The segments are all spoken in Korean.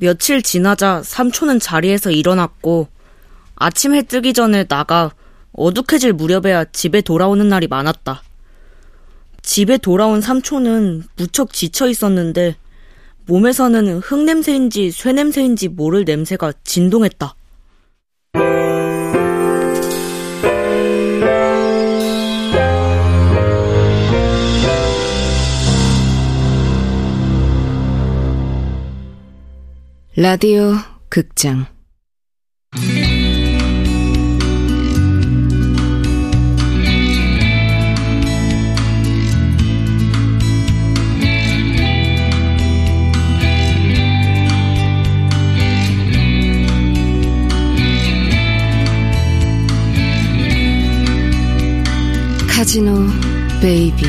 며칠 지나자 삼촌은 자리에서 일어났고 아침 해 뜨기 전에 나가 어둑해질 무렵에야 집에 돌아오는 날이 많았다. 집에 돌아온 삼촌은 무척 지쳐 있었는데 몸에서는 흙냄새인지 쇠냄새인지 모를 냄새가 진동했다. 라디오 극장. 카지노 베이비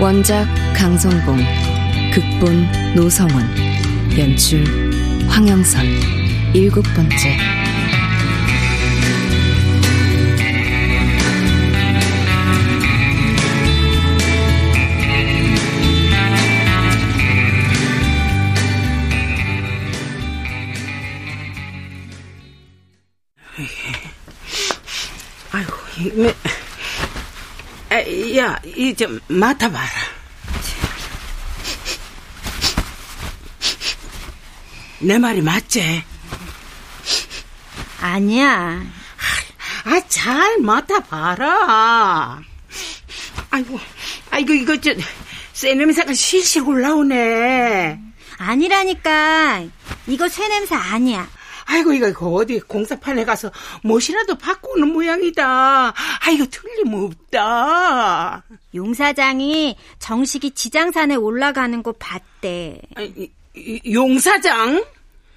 원작 강성봉 극본 노성원 연출 황영선. 일곱 번째. 아이고, 이, 아, 야, 이좀 맡아봐라. 내 말이 맞지? 아니야. 아, 잘 맡아봐라. 아이고, 아이고, 이거 저, 쇠 냄새가 실실 올라오네. 아니라니까. 이거 쇠 냄새 아니야. 아이고, 이거, 어디 공사판에 가서 못이라도 바꾸는 모양이다. 아이고, 틀림없다. 용사장이 정식이 지장산에 올라가는 거 봤대. 아, 이, 이, 용사장?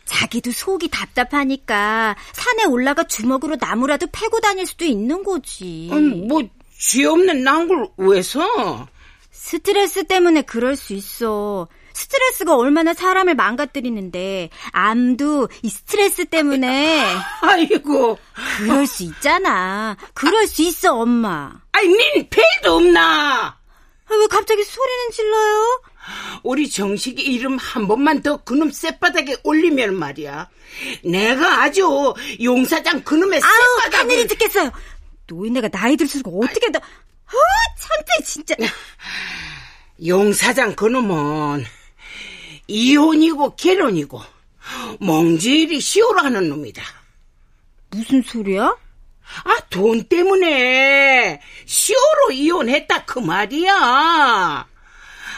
자기도 속이 답답하니까 산에 올라가 주먹으로 나무라도 패고 다닐 수도 있는 거지. 음, 뭐, 죄 없는 난 걸 왜 서? 스트레스 때문에 그럴 수 있어. 스트레스가 얼마나 사람을 망가뜨리는데 암도 이 스트레스 때문에 아이고 그럴 수 있잖아. 그럴 수 있어 엄마. 아이 닌 벨도 없나? 아, 왜 갑자기 소리는 질러요? 우리 정식이 이름 한 번만 더 그놈 쌔바닥에 올리면 말이야. 내가 아주 용사장 그놈의 아우 쌔바닥을 하늘이 듣겠어요. 노인네가 나이 들수록 어떻게 더 어, 창피 진짜. 용사장 그놈은 이혼이고 결혼이고 몽질이 시오로 하는 놈이다. 무슨 소리야? 아, 돈 때문에 시오로 이혼했다 그 말이야.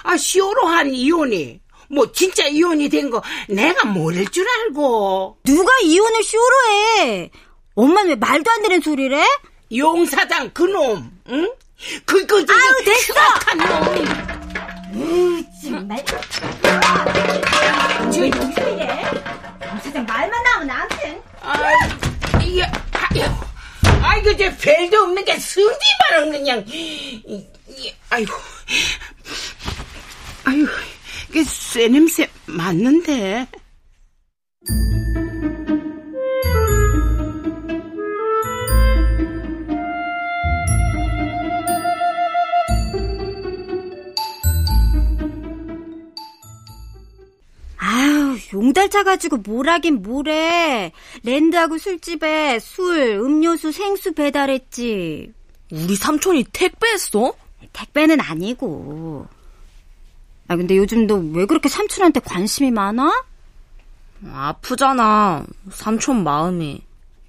아, 시오로 한 이혼이 뭐 진짜 이혼이 된 거 내가 모를 줄 알고. 누가 이혼을 쇼로 해? 엄마는 왜 말도 안 되는 소리를 해? 용사장 그놈, 응? 그, 그, 그, 아우, 됐어! 한 놈. 으, 정말. 저 무슨 이래? 사장 말만 나오면 나한테. 아, 이게, 아이고, 저 별도 없는 게 승질만 그냥. 이, 이, 아이고, 아유, 이게 쇠 냄새 맞는데. 용달차 가지고 뭘 하긴 뭐래. 랜드하고 술집에 술, 음료수, 생수 배달했지. 우리 삼촌이 택배했어? 택배는 아니고. 아, 근데 요즘 너 왜 그렇게 삼촌한테 관심이 많아? 아프잖아. 삼촌 마음이.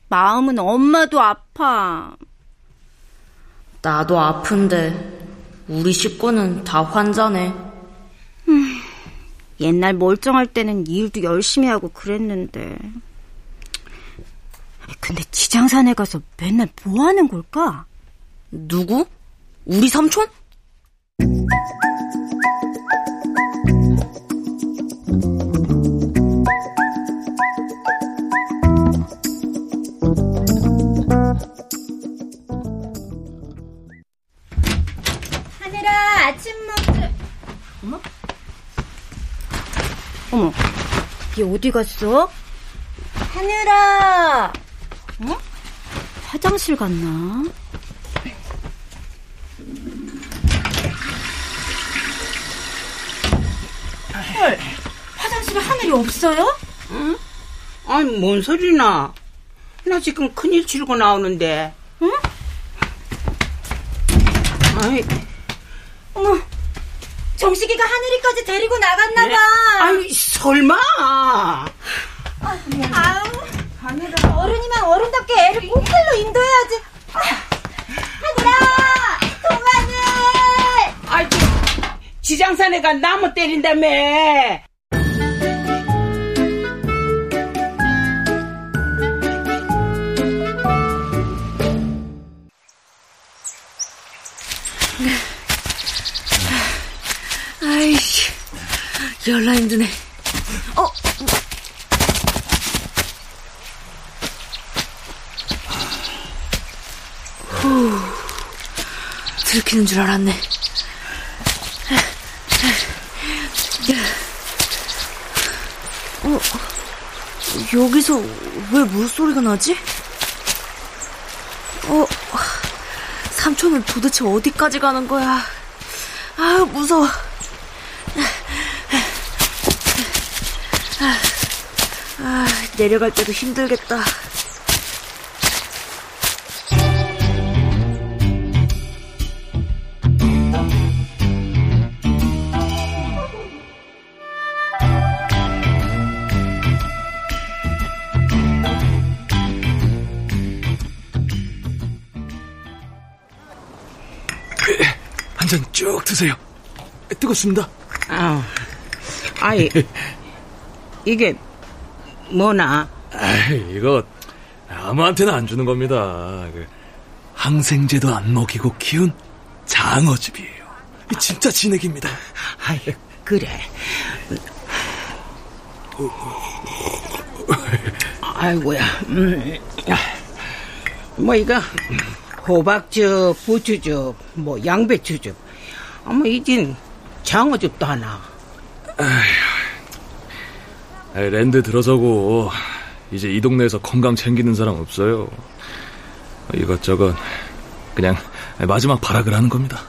마음은 엄마도 아파. 나도 아픈데 우리 식구는 다 환자네. 옛날 멀쩡할 때는 일도 열심히 하고 그랬는데. 근데 지장산에 가서 맨날 뭐 하는 걸까? 누구? 우리 삼촌? 얘 어디 갔어? 하늘아! 어? 화장실 갔나? 헐, 화장실에 하늘이 없어요? 응? 아니, 뭔 소리나? 나 지금 큰일 치르고 나오는데. 응? 아이. 정식이가 하늘이까지 데리고 나갔나봐. 네? 아니, 설마. 아, 아우, 하늘아. 어른이면 어른답게 애를 꽁틀로 인도해야지. 하늘아, 동안을. 아이, 지장사내가 나무 때린다며. 열나 힘드네. 어? 후, 들키는 줄 알았네. 어, 여기서 왜 물소리가 나지? 어, 삼촌은 도대체 어디까지 가는 거야? 아, 무서워. 아, 내려갈 때도 힘들겠다. 한 잔 쭉 드세요. 뜨겁습니다. 아, 아이, 이게 뭐나? 아, 이거 아무한테나 안 주는 겁니다. 그 항생제도 안 먹이고 키운 장어즙이에요. 진짜 진액입니다. 아이, 그래. 아이고야. 음, 뭐 이거 호박즙, 부추즙, 뭐 양배추즙. 아마 이젠 장어즙도 하나. 아휴, 랜드 들어서고 이제 이 동네에서 건강 챙기는 사람 없어요. 이것저것 그냥 마지막 발악을 하는 겁니다.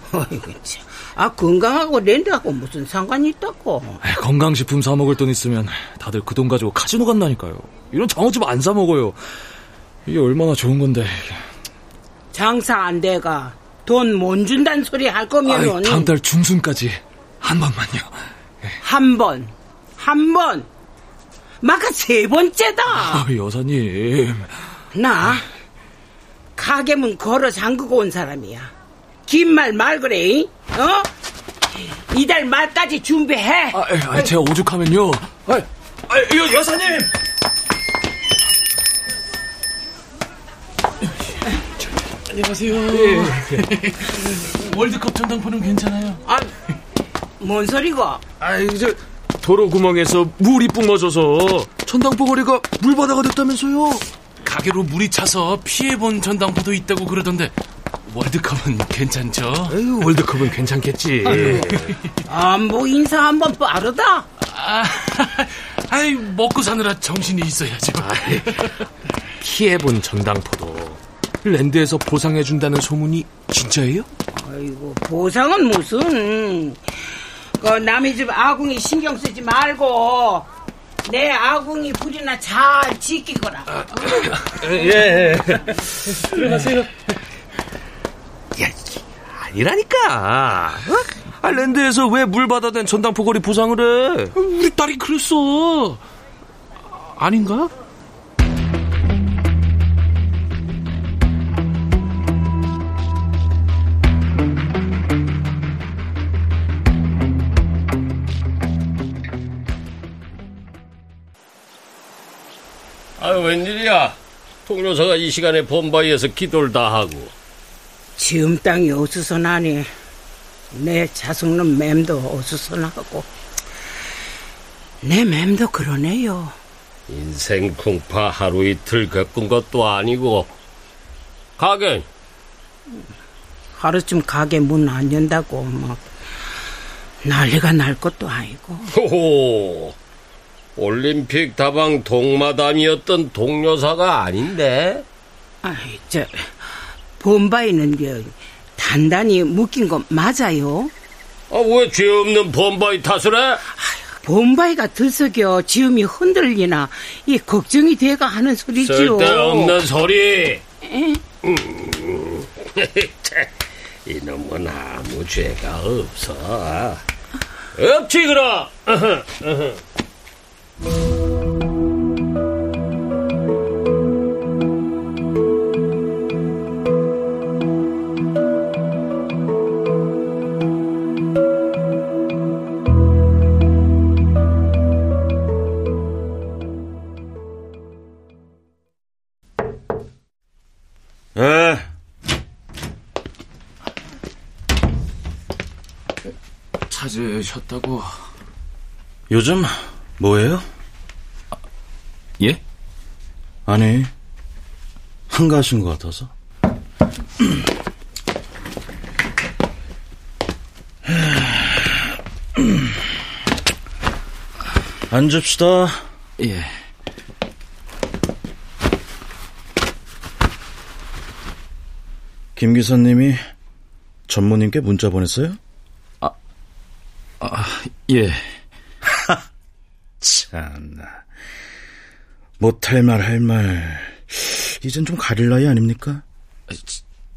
아 건강하고 랜드하고 무슨 상관이 있다고? 건강식품 사 먹을 돈 있으면 다들 그 돈 가지고 카지노 간다니까요. 이런 장어즙 안사 먹어요. 이게 얼마나 좋은 건데. 장사 안 돼가 돈 못 준다는 소리 할 거면 다음 달 중순까지 한 번만요. 한 번, 한 번. 마카 세 번째다. 아, 여사님. 나 가게 문 걸어 잠그고 온 사람이야. 긴 말 말 그래. 어? 이달 말까지 준비해. 아, 아 제가 오죽하면요. 아, 아, 여, 여사님. 안녕하세요. 예. 월드컵 전당포는 괜찮아요? 아, 뭔 소리고? 아, 이제 도로 구멍에서 물이 뿜어져서 전당포 거리가 물바다가 됐다면서요? 가게로 물이 차서 피해본 전당포도 있다고 그러던데 월드컵은 괜찮죠? 에휴, 월드컵은 괜찮겠지. 안보 인사 한번 빠르다. 아, 아이 먹고 사느라 정신이 있어야죠. 아이, 피해본 전당포도 랜드에서 보상해준다는 소문이 진짜예요? 아이고 보상은 무슨 그 남의 집 아궁이 신경 쓰지 말고 내 아궁이 불이나 잘 지키거라. 아, 예. 들어가세요. 야, 아니라니까. 어? 아, 랜드에서 왜 물 받아낸 전당포거리 보상을 해? 우리 딸이 그랬어. 아닌가? 웬일이야. 통로사가 이 시간에 본바위에서 기도를 다 하고. 지음 땅이 어수선하니 내 자숙는 맴도 어수선하고 내 맴도 그러네요. 인생 궁파 하루 이틀 겪은 것도 아니고 가게 하루쯤 가게 문 안 연다고 막 난리가 날 것도 아니고 호호 올림픽 다방 동마담이었던 동료사가 아닌데 아이 저 범바이는 저 단단히 묶인 거 맞아요? 아 왜 죄 없는 범바이 탓을 해? 아유, 봄바위가 들썩여 지음이 흔들리나 이 걱정이 돼가 하는 소리지요. 쓸데없는 소리. 음. 이놈은 아무 죄가 없어. 없지 그럼. 에. 찾으셨다고. 요즘 뭐해요? 예? 아니, 한가하신 것 같아서. 앉읍시다. 예. 김 기사님이 전무님께 문자 보냈어요? 아, 예. 참나. 못할 말 할 말. 이젠 좀 가릴 나이 아닙니까?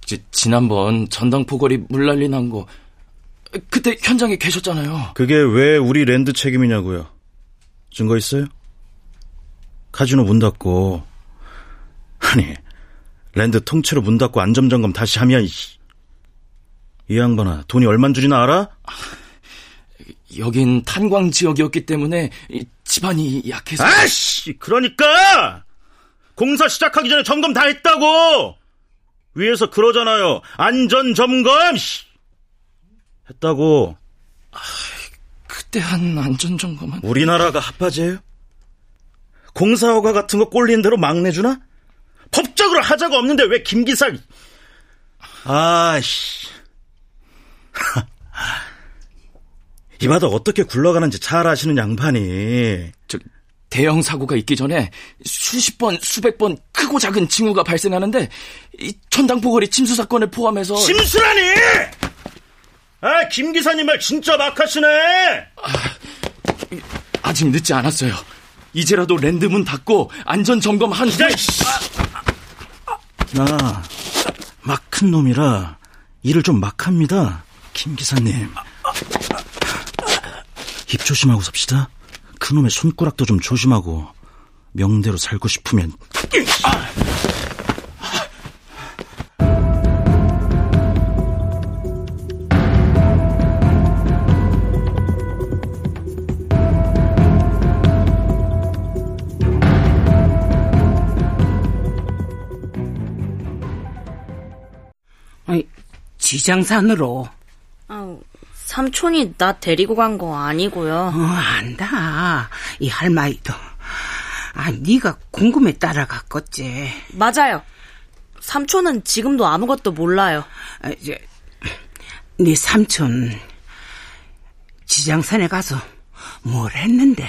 지, 지난번 전당포거리 물난리 난 거, 그때 현장에 계셨잖아요. 그게 왜 우리 랜드 책임이냐고요? 증거 있어요? 카지노 문 닫고 아니 랜드 통째로 문 닫고 안전점검 다시 하면 이 양반아 돈이 얼만 줄이나 알아? 여긴 탄광 지역이었기 때문에 집안이 약해서. 아씨, 그러니까 공사 시작하기 전에 점검 다 했다고. 위에서 그러잖아요. 안전 점검. 씨. 했다고. 그때 한 안전 점검은 우리나라가 합하지예요? 공사 허가 같은 거 꼴린 대로 막 내 주나? 법적으로 하자가 없는데 왜 김기사? 아씨. 이 바닥 어떻게 굴러가는지 잘 아시는 양반이. 저 대형 사고가 있기 전에 수십 번, 수백 번 크고 작은 징후가 발생하는데 이 천당포거리 침수 사건을 포함해서 침수라니! 아, 김 기사님 말 진짜 막하시네. 아 직 늦지 않았어요. 이제라도 랜드문 닫고 안전 점검 한 후. 나막 큰 놈이라 일을 좀 막합니다. 김 기사님. 입 조심하고 삽시다. 그놈의 손가락도 좀 조심하고 명대로 살고 싶으면 아니, 지장산으로. 아, 삼촌이 나 데리고 간 거 아니고요. 어, 안다. 이 할머니도. 아, 네가 궁금해 따라갔겠지. 맞아요. 삼촌은 지금도 아무것도 몰라요. 아, 이제 네 삼촌 지장산에 가서 뭘 했는데?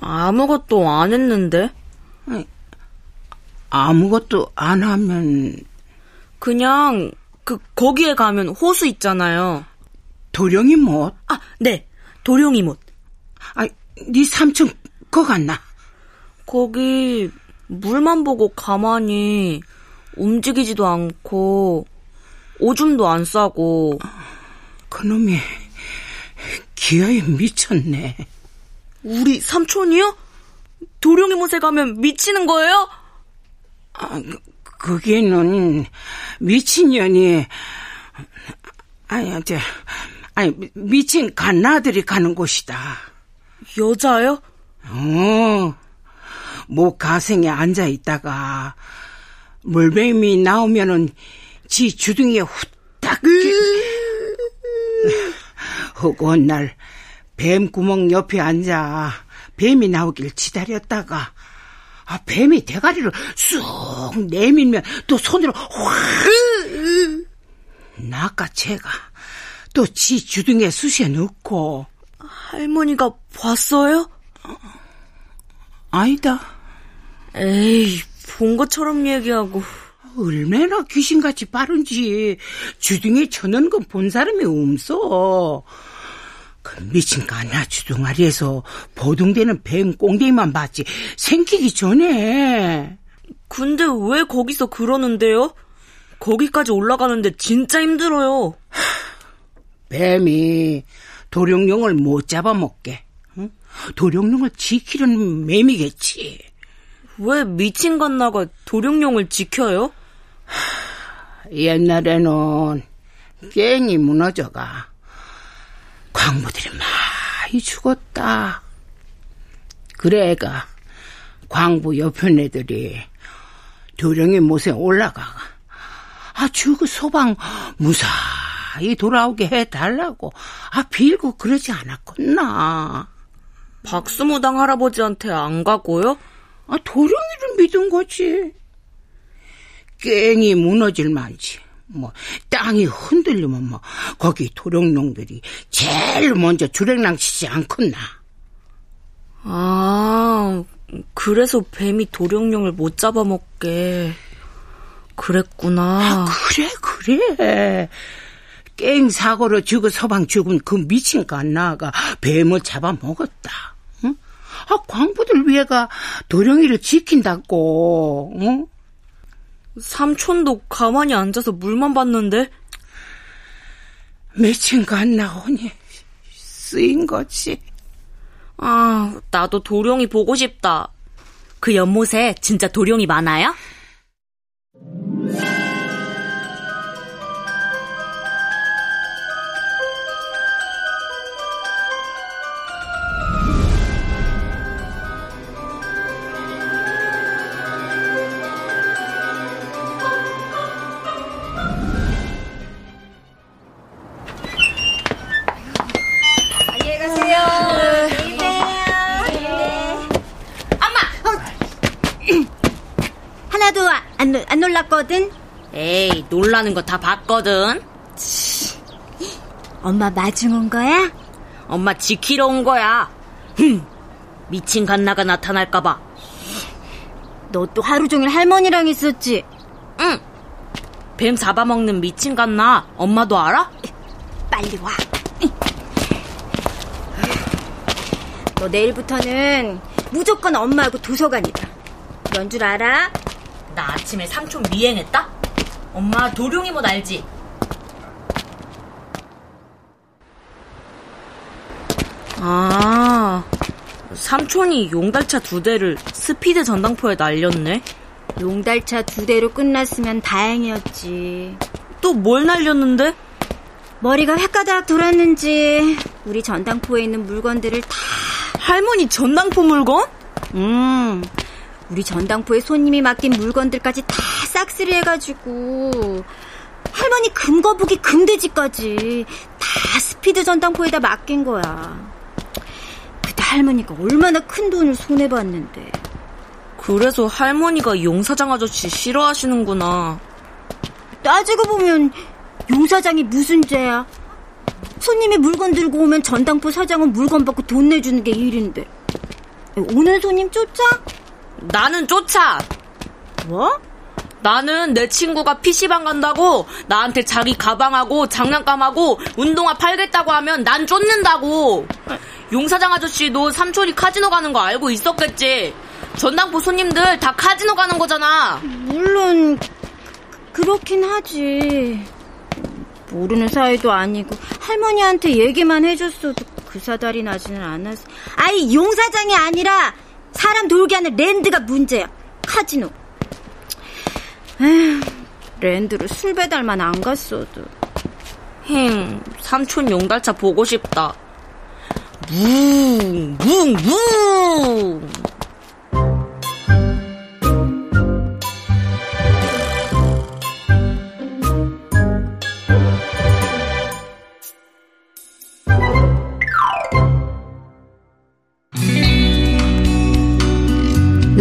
아무것도 안 했는데? 아무것도 안 하면 그냥 그 거기에 가면 호수 있잖아요. 도령이 못. 아, 네. 도룡이 못. 아, 네 삼촌 거 같나? 거기 물만 보고 가만히 움직이지도 않고 오줌도 안 싸고 그놈이 기어에 미쳤네. 우리 삼촌이요? 도룡이 못에 가면 미치는 거예요? 아, 그- 그게는 미친년이 아니 저 아니 미- 미친 갓나들이 가는 곳이다. 여자요? 어, 목 가생에 앉아 있다가 물뱀이 나오면은 지 주둥이에 후딱 허구한 날 뱀 구멍 옆에 앉아 뱀이 나오길 기다렸다가 아, 뱀이 대가리를 쑥 내밀면 또 손으로 확 낚아채가 또 지 주둥이에 쑤셔 넣고 할머니가 봤어요? 아니다 에이, 본 것처럼 얘기하고. 얼마나 귀신같이 빠른지 주둥이에 쳐넣은 건 본 사람이 없어. 그 미친 가나 주둥아리에서 보둥대는 뱀 꽁대기만 봤지 생기기 전에. 근데 왜 거기서 그러는데요? 거기까지 올라가는데 진짜 힘들어요. 뱀이 도룡령을 못 잡아먹게. 응? 도룡령을 지키려는 맴이겠지. 왜 미친 갓나가 도룡령을 지켜요? 옛날에는 깽이 무너져가 광부들이 많이 죽었다. 그래 애가 광부 옆편 애들이 도령의 못에 올라가가 아주 그 소방 무사히 돌아오게 해달라고 아 빌고 그러지 않았겠나. 박수무당 할아버지한테 안 가고요? 아 도령이를 믿은 거지. 깽이 무너질 만치. 뭐 땅이 흔들리면 뭐 거기 도령놈들이 제일 먼저 주랭랑 치지 않겠나. 아, 그래서 뱀이 도령령을 못 잡아먹게. 그랬구나. 아, 그래, 그래. 깽 사고로 죽어 서방 죽은 그 미친 갓나가 뱀을 잡아먹었다. 응? 아, 광부들 위해가 도령이를 지킨다고, 응? 삼촌도 가만히 앉아서 물만 봤는데? 미친 갓나오니 쓰인 거지. 아, 나도 도령이 보고 싶다. 그 연못에 진짜 도령이 많아요? 거든? 에이, 놀라는 거 다 봤거든. 엄마 마중 온 거야? 엄마 지키러 온 거야. 흠, 미친 갓나가 나타날까봐. 너 또 하루 종일 할머니랑 있었지? 응. 뱀 잡아먹는 미친 갓나 엄마도 알아? 빨리 와. 너 내일부터는 무조건 엄마하고 도서관이다. 그런 줄 알아? 나 아침에 삼촌 미행했다? 엄마 도룡이 못 알지? 아, 삼촌이 용달차 두 대를 스피드 전당포에 날렸네. 용달차 두 대로 끝났으면 다행이었지. 또 뭘 날렸는데? 머리가 획가닥 돌았는지 우리 전당포에 있는 물건들을 다 할머니 전당포 물건? 음, 우리 전당포에 손님이 맡긴 물건들까지 다 싹쓸이 해가지고 할머니 금거북이 금돼지까지 다 스피드 전당포에다 맡긴 거야. 그때 할머니가 얼마나 큰 돈을 손해봤는데. 그래서 할머니가 용사장 아저씨 싫어하시는구나. 따지고 보면 용사장이 무슨 죄야? 손님이 물건 들고 오면 전당포 사장은 물건 받고 돈 내주는 게 일인데. 오는 손님 쫓아? 나는 쫓아! 뭐? 나는 내 친구가 PC방 간다고 나한테 자기 가방하고 장난감하고 운동화 팔겠다고 하면 난 쫓는다고. 용사장 아저씨도 삼촌이 카지노 가는 거 알고 있었겠지. 전당포 손님들 다 카지노 가는 거잖아. 물론 그렇긴 하지. 모르는 사이도 아니고 할머니한테 얘기만 해줬어도 그 사달이 나지는 않았어. 아이 용사장이 아니라 사람 돌게 하는 랜드가 문제야. 카지노. 에휴, 랜드로 술 배달만 안 갔어도. 힝, 삼촌 용달차 보고 싶다. 뭉, 뭉, 뭉!